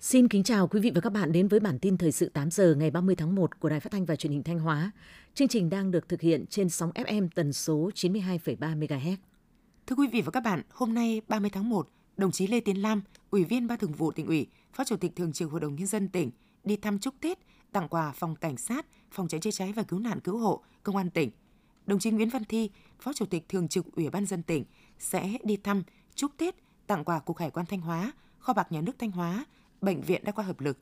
Xin kính chào quý vị và các bạn đến với bản tin thời sự 8 giờ ngày 30 tháng 1 của Đài Phát thanh và Truyền hình Thanh Hóa. Chương trình đang được thực hiện trên sóng FM tần số 92,3 MHz. Thưa quý vị và các bạn, hôm nay 30 tháng 1, đồng chí Lê Tiến Lam, Ủy viên Ban Thường vụ tỉnh ủy, Phó Chủ tịch Thường trực Hội đồng nhân dân tỉnh đi thăm chúc Tết, tặng quà phòng cảnh sát, phòng cháy chữa cháy và cứu nạn cứu hộ, công an tỉnh. Đồng chí Nguyễn Văn Thi, Phó Chủ tịch Thường trực Ủy ban dân tỉnh sẽ đi thăm chúc Tết, tặng quà Cục Hải quan Thanh Hóa, Kho bạc Nhà nước Thanh Hóa, Bệnh viện Đa khoa Hợp lực.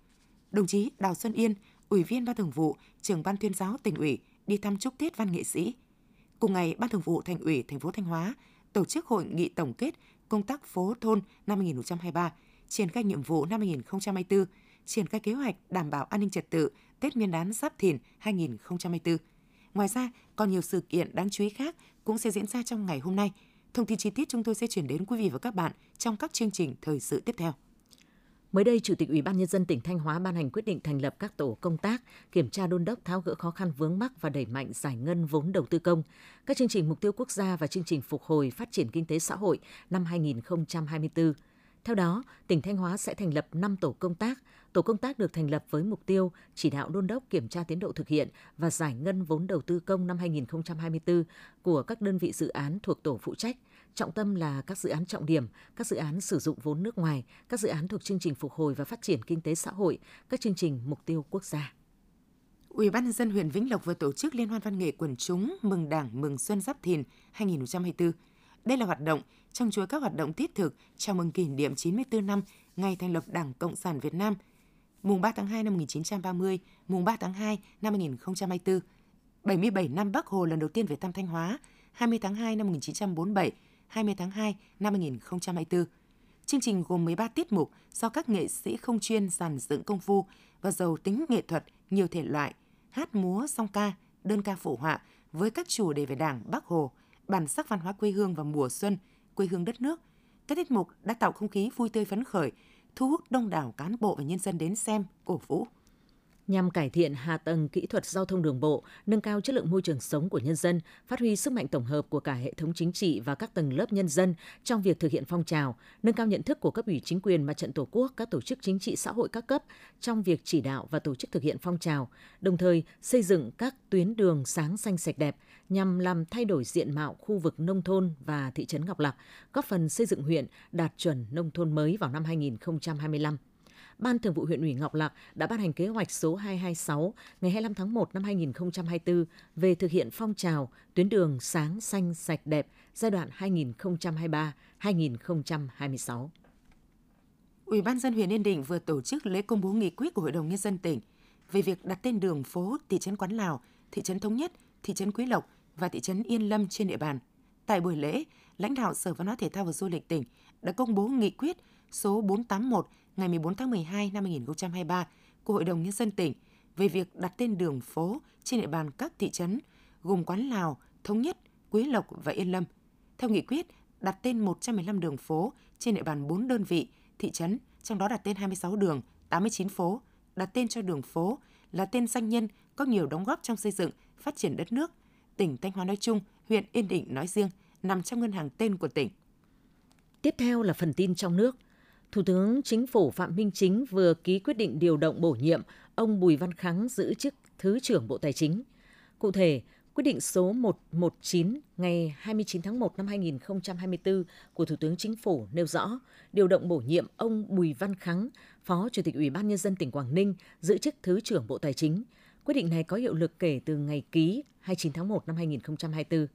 Đồng chí Đào Xuân Yên, Ủy viên Ban Thường vụ, Trưởng ban tuyên giáo tỉnh ủy đi thăm chúc Tết văn nghệ sĩ. Cùng ngày, Ban Thường vụ Thành ủy thành phố Thanh Hóa tổ chức hội nghị tổng kết công tác phố thôn năm 2023, triển khai nhiệm vụ năm 2024, triển khai kế hoạch đảm bảo an ninh trật tự Tết Nguyên đán Giáp Thìn 2024. Ngoài ra, còn nhiều sự kiện đáng chú ý khác cũng sẽ diễn ra trong ngày hôm nay. Thông tin chi tiết chúng tôi sẽ chuyển đến quý vị và các bạn trong các chương trình thời sự tiếp theo. Mới đây, Chủ tịch Ủy ban nhân dân tỉnh Thanh Hóa ban hành quyết định thành lập các tổ công tác kiểm tra đôn đốc tháo gỡ khó khăn vướng mắc và đẩy mạnh giải ngân vốn đầu tư công, các chương trình mục tiêu quốc gia và chương trình phục hồi phát triển kinh tế xã hội năm 2024. Theo đó, tỉnh Thanh Hóa sẽ thành lập 5 tổ công tác. Tổ công tác được thành lập với mục tiêu chỉ đạo đôn đốc kiểm tra tiến độ thực hiện và giải ngân vốn đầu tư công năm 2024 của các đơn vị dự án thuộc tổ phụ trách – Trọng tâm là các dự án trọng điểm, các dự án sử dụng vốn nước ngoài, các dự án thuộc chương trình phục hồi và phát triển kinh tế xã hội, các chương trình mục tiêu quốc gia. Ủy ban nhân dân huyện Vĩnh Lộc vừa tổ chức liên hoan văn nghệ quần chúng mừng Đảng mừng Xuân Giáp Thìn 2024. Đây là hoạt động trong chuỗi các hoạt động thiết thực chào mừng kỷ niệm 94 năm ngày thành lập Đảng Cộng sản Việt Nam, mùng 3 tháng 2 năm 1930, mùng 3 tháng 2 năm 2024, 77 năm Bắc Hồ lần đầu tiên về thăm Thanh Hóa, 20 tháng 2 năm 1947, 20 tháng 2 năm 2024. Chương trình gồm 13 tiết mục do các nghệ sĩ không chuyên dàn dựng công phu và giàu tính nghệ thuật nhiều thể loại, hát múa song ca, đơn ca phổ họa với các chủ đề về Đảng, Bắc Hồ, bản sắc văn hóa quê hương và mùa xuân, quê hương đất nước. Các tiết mục đã tạo không khí vui tươi phấn khởi, thu hút đông đảo cán bộ và nhân dân đến xem, cổ vũ nhằm cải thiện hạ tầng kỹ thuật giao thông đường bộ, nâng cao chất lượng môi trường sống của nhân dân, phát huy sức mạnh tổng hợp của cả hệ thống chính trị và các tầng lớp nhân dân trong việc thực hiện phong trào, nâng cao nhận thức của cấp ủy chính quyền mặt trận Tổ quốc, các tổ chức chính trị xã hội các cấp trong việc chỉ đạo và tổ chức thực hiện phong trào, đồng thời xây dựng các tuyến đường sáng xanh sạch đẹp nhằm làm thay đổi diện mạo khu vực nông thôn và thị trấn Ngọc Lặc, góp phần xây dựng huyện đạt chuẩn nông thôn mới vào năm 2025. Ban Thường vụ huyện ủy Ngọc Lặc đã ban hành kế hoạch số 226 ngày 25 tháng 1 năm 2024 về thực hiện phong trào tuyến đường sáng xanh sạch đẹp giai đoạn 2023-2026. Ủy ban dân huyện Yên Định vừa tổ chức lễ công bố nghị quyết của Hội đồng nhân dân tỉnh về việc đặt tên đường phố thị trấn Quán Lào, thị trấn Thống Nhất, thị trấn Quý Lộc và thị trấn Yên Lâm trên địa bàn. Tại buổi lễ, lãnh đạo Sở Văn hóa Thể thao và Du lịch tỉnh đã công bố nghị quyết số 481 ngày 14 tháng 12 năm 2023 của Hội đồng Nhân dân tỉnh về việc đặt tên đường phố trên địa bàn các thị trấn gồm Quán Lào, Thống Nhất, Quý Lộc và Yên Lâm. Theo nghị quyết, đặt tên 115 đường phố trên địa bàn 4 đơn vị, thị trấn, trong đó đặt tên 26 đường, 89 phố, đặt tên cho đường phố là tên danh nhân có nhiều đóng góp trong xây dựng, phát triển đất nước, tỉnh Thanh Hóa nói chung, huyện Yên Định nói riêng, nằm trong ngân hàng tên của tỉnh. Tiếp theo là phần tin trong nước – Thủ tướng Chính phủ Phạm Minh Chính vừa ký quyết định điều động bổ nhiệm ông Bùi Văn Kháng giữ chức Thứ trưởng Bộ Tài chính. Cụ thể, quyết định số 119 ngày 29 tháng 1 năm 2024 của Thủ tướng Chính phủ nêu rõ điều động bổ nhiệm ông Bùi Văn Kháng, Phó Chủ tịch Ủy ban Nhân dân tỉnh Quảng Ninh giữ chức Thứ trưởng Bộ Tài chính. Quyết định này có hiệu lực kể từ ngày ký 29 tháng 1 năm 2024.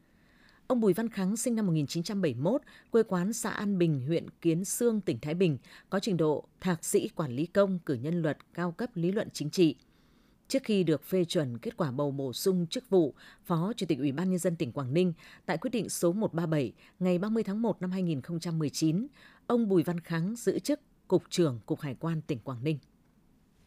Ông Bùi Văn Kháng sinh năm 1971, quê quán xã An Bình, huyện Kiến Sương, tỉnh Thái Bình, có trình độ thạc sĩ quản lý công, cử nhân luật, cao cấp lý luận chính trị. Trước khi được phê chuẩn kết quả bầu bổ sung chức vụ Phó Chủ tịch Ủy ban Nhân dân tỉnh Quảng Ninh tại quyết định số 137 ngày 30 tháng 1 năm 2019, ông Bùi Văn Kháng giữ chức Cục trưởng Cục Hải quan tỉnh Quảng Ninh.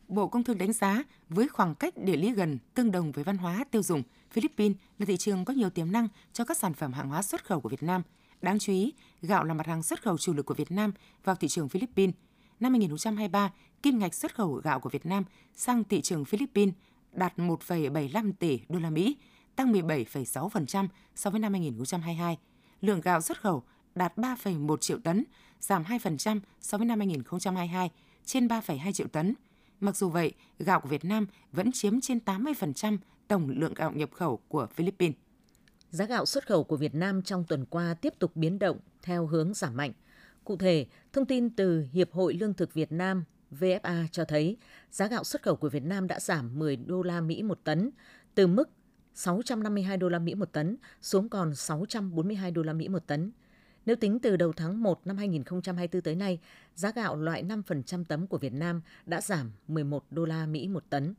Bộ Công Thương đánh giá với khoảng cách địa lý gần tương đồng với văn hóa tiêu dùng, Philippines là thị trường có nhiều tiềm năng cho các sản phẩm hàng hóa xuất khẩu của Việt Nam. Đáng chú ý, gạo là mặt hàng xuất khẩu chủ lực của Việt Nam vào thị trường Philippines. Năm 2023, kim ngạch xuất khẩu gạo của Việt Nam sang thị trường Philippines đạt 1,75 tỷ đô la Mỹ, tăng 17,6% so với năm 2022. Lượng gạo xuất khẩu đạt 3,1 triệu tấn, giảm 2% so với năm 2022, trên 3,2 triệu tấn. Mặc dù vậy, gạo của Việt Nam vẫn chiếm trên 80% tổng lượng gạo nhập khẩu của Philippines. Giá gạo xuất khẩu của Việt Nam trong tuần qua tiếp tục biến động theo hướng giảm mạnh. Cụ thể, thông tin từ Hiệp hội Lương thực Việt Nam VFA cho thấy giá gạo xuất khẩu của Việt Nam đã giảm 10 đô la Mỹ một tấn, từ mức 652 đô la Mỹ một tấn xuống còn 642 đô la Mỹ một tấn. Nếu tính từ đầu tháng 1 năm 2024 tới nay, giá gạo loại 5% tấm của Việt Nam đã giảm 11 đô la Mỹ một tấn.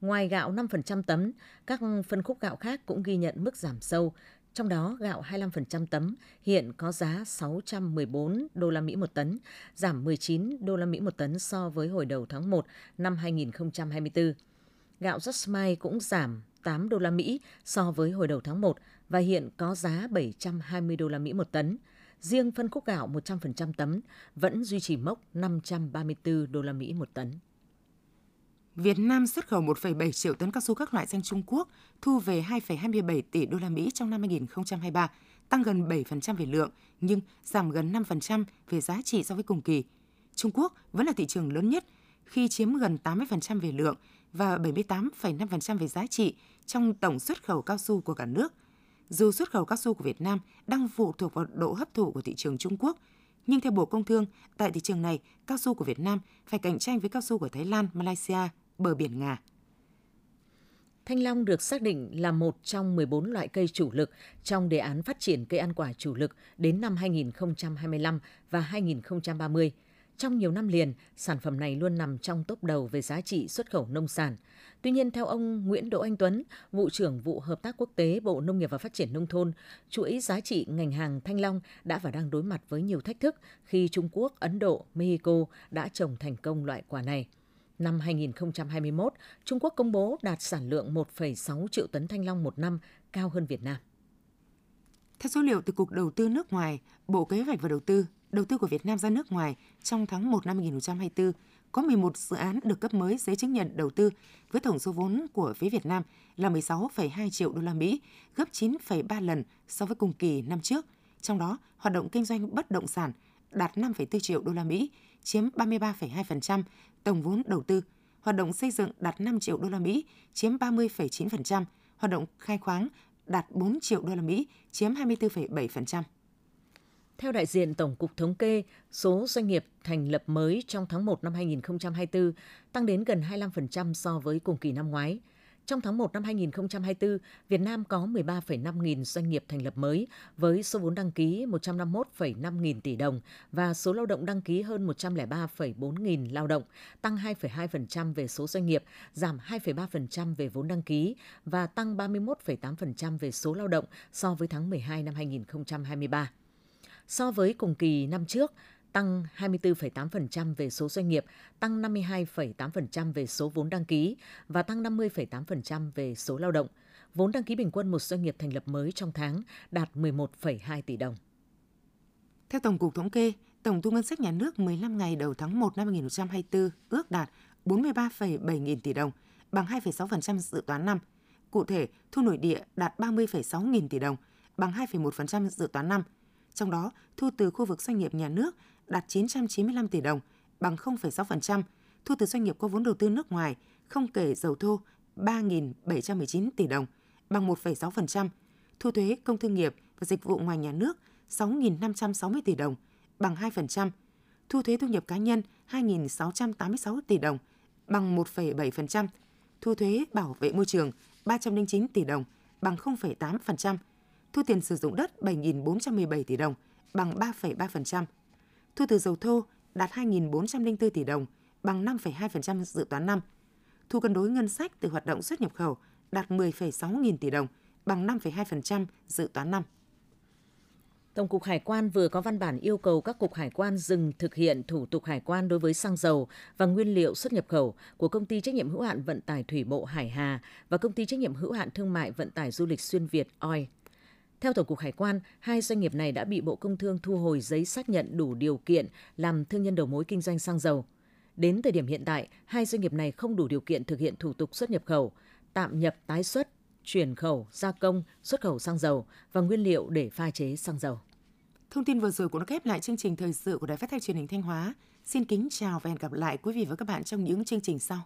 Ngoài gạo 5% tấm, các phân khúc gạo khác cũng ghi nhận mức giảm sâu, trong đó gạo 25% tấm hiện có giá 614 đô la Mỹ một tấn, giảm 19 đô la Mỹ một tấn so với hồi đầu tháng 1 năm 2024. Gạo Jasmine cũng giảm 8 đô la Mỹ so với hồi đầu tháng 1 và hiện có giá 720 đô la Mỹ một tấn. Riêng phân khúc gạo 100% tấm vẫn duy trì mốc 534 đô la Mỹ một tấn. Việt Nam xuất khẩu 1,7 triệu tấn cao su các loại sang Trung Quốc, thu về 2,27 tỷ đô la Mỹ trong năm 2023, tăng gần 7% về lượng nhưng giảm gần 5% về giá trị so với cùng kỳ. Trung Quốc vẫn là thị trường lớn nhất khi chiếm gần 80% về lượng và 78,5% về giá trị trong tổng xuất khẩu cao su của cả nước. Dù xuất khẩu cao su của Việt Nam đang phụ thuộc vào độ hấp thụ của thị trường Trung Quốc, nhưng theo Bộ Công Thương, tại thị trường này, cao su của Việt Nam phải cạnh tranh với cao su của Thái Lan, Malaysia, bờ biển Nga. Thanh long được xác định là một trong 14 loại cây chủ lực trong đề án phát triển cây ăn quả chủ lực đến năm 2025 và 2030. Trong nhiều năm liền, sản phẩm này luôn nằm trong top đầu về giá trị xuất khẩu nông sản. Tuy nhiên, theo ông Nguyễn Đỗ Anh Tuấn, vụ trưởng vụ hợp tác quốc tế Bộ Nông nghiệp và Phát triển Nông thôn, chuỗi giá trị ngành hàng thanh long đã và đang đối mặt với nhiều thách thức khi Trung Quốc, Ấn Độ, Mexico đã trồng thành công loại quả này. Năm 2021, Trung Quốc công bố đạt sản lượng 1,6 triệu tấn thanh long một năm, cao hơn Việt Nam. Theo số liệu từ Cục Đầu tư nước ngoài, Bộ Kế hoạch và Đầu tư, đầu tư của Việt Nam ra nước ngoài trong tháng 1 năm 2024 có 11 dự án được cấp mới giấy chứng nhận đầu tư với tổng số vốn của phía Việt Nam là 16,2 triệu đô la Mỹ, gấp 9,3 lần so với cùng kỳ năm trước. Trong đó, hoạt động kinh doanh bất động sản đạt 5,4 triệu đô la Mỹ, chiếm 33,2% tổng vốn đầu tư. Hoạt động xây dựng đạt 5 triệu đô la Mỹ, chiếm 30,9%. Hoạt động khai khoáng đạt 4 triệu đô la Mỹ, chiếm 24,7%. Theo đại diện Tổng cục Thống kê, số doanh nghiệp thành lập mới trong tháng 1 năm 2024 tăng đến gần 25% so với cùng kỳ năm ngoái. Trong tháng 1 năm 2024, Việt Nam có 13,5 nghìn doanh nghiệp thành lập mới với số vốn đăng ký 151,5 nghìn tỷ đồng và số lao động đăng ký hơn 103,4 nghìn lao động, tăng 2,2% về số doanh nghiệp, giảm 2,3% về vốn đăng ký và tăng 31,8% về số lao động so với tháng 12 năm 2023. So với cùng kỳ năm trước, tăng 24,8% về số doanh nghiệp, tăng 52,8% về số vốn đăng ký và tăng 50,8% về số lao động. Vốn đăng ký bình quân một doanh nghiệp thành lập mới trong tháng đạt 11,2 tỷ đồng. Theo Tổng cục Thống kê, tổng thu ngân sách nhà nước 15 ngày đầu tháng 1 năm 2024 ước đạt 43,7 nghìn tỷ đồng, bằng 2,6% dự toán năm. Cụ thể, thu nội địa đạt 30,6 nghìn tỷ đồng, bằng 2,1% dự toán năm. Trong đó, thu từ khu vực doanh nghiệp nhà nước đạt 995 tỷ đồng, bằng 0,6%, thu từ doanh nghiệp có vốn đầu tư nước ngoài, không kể dầu thô, 3.719 tỷ đồng, bằng 1,6%, thu thuế công thương nghiệp và dịch vụ ngoài nhà nước 6.560 tỷ đồng, bằng 2%, thu thuế thu nhập cá nhân 2.686 tỷ đồng, bằng 1,7%, thu thuế bảo vệ môi trường 309 tỷ đồng, bằng 0,8%, thu tiền sử dụng đất 7.417 tỷ đồng, bằng 3,3%, thu từ dầu thô đạt 2.404 tỷ đồng, bằng 5,2% dự toán năm. Thu cân đối ngân sách từ hoạt động xuất nhập khẩu đạt 10,6 nghìn tỷ đồng, bằng 5,2% dự toán năm. Tổng cục Hải quan vừa có văn bản yêu cầu các cục hải quan dừng thực hiện thủ tục hải quan đối với xăng dầu và nguyên liệu xuất nhập khẩu của công ty trách nhiệm hữu hạn vận tải thủy bộ Hải Hà và công ty trách nhiệm hữu hạn thương mại vận tải du lịch xuyên Việt OI. Theo Tổng cục Hải quan, hai doanh nghiệp này đã bị Bộ Công Thương thu hồi giấy xác nhận đủ điều kiện làm thương nhân đầu mối kinh doanh xăng dầu. Đến thời điểm hiện tại, hai doanh nghiệp này không đủ điều kiện thực hiện thủ tục xuất nhập khẩu, tạm nhập tái xuất, chuyển khẩu, gia công, xuất khẩu xăng dầu và nguyên liệu để pha chế xăng dầu. Thông tin vừa rồi cũng đã khép lại chương trình thời sự của Đài Phát thanh Truyền hình Thanh Hóa. Xin kính chào và hẹn gặp lại quý vị và các bạn trong những chương trình sau.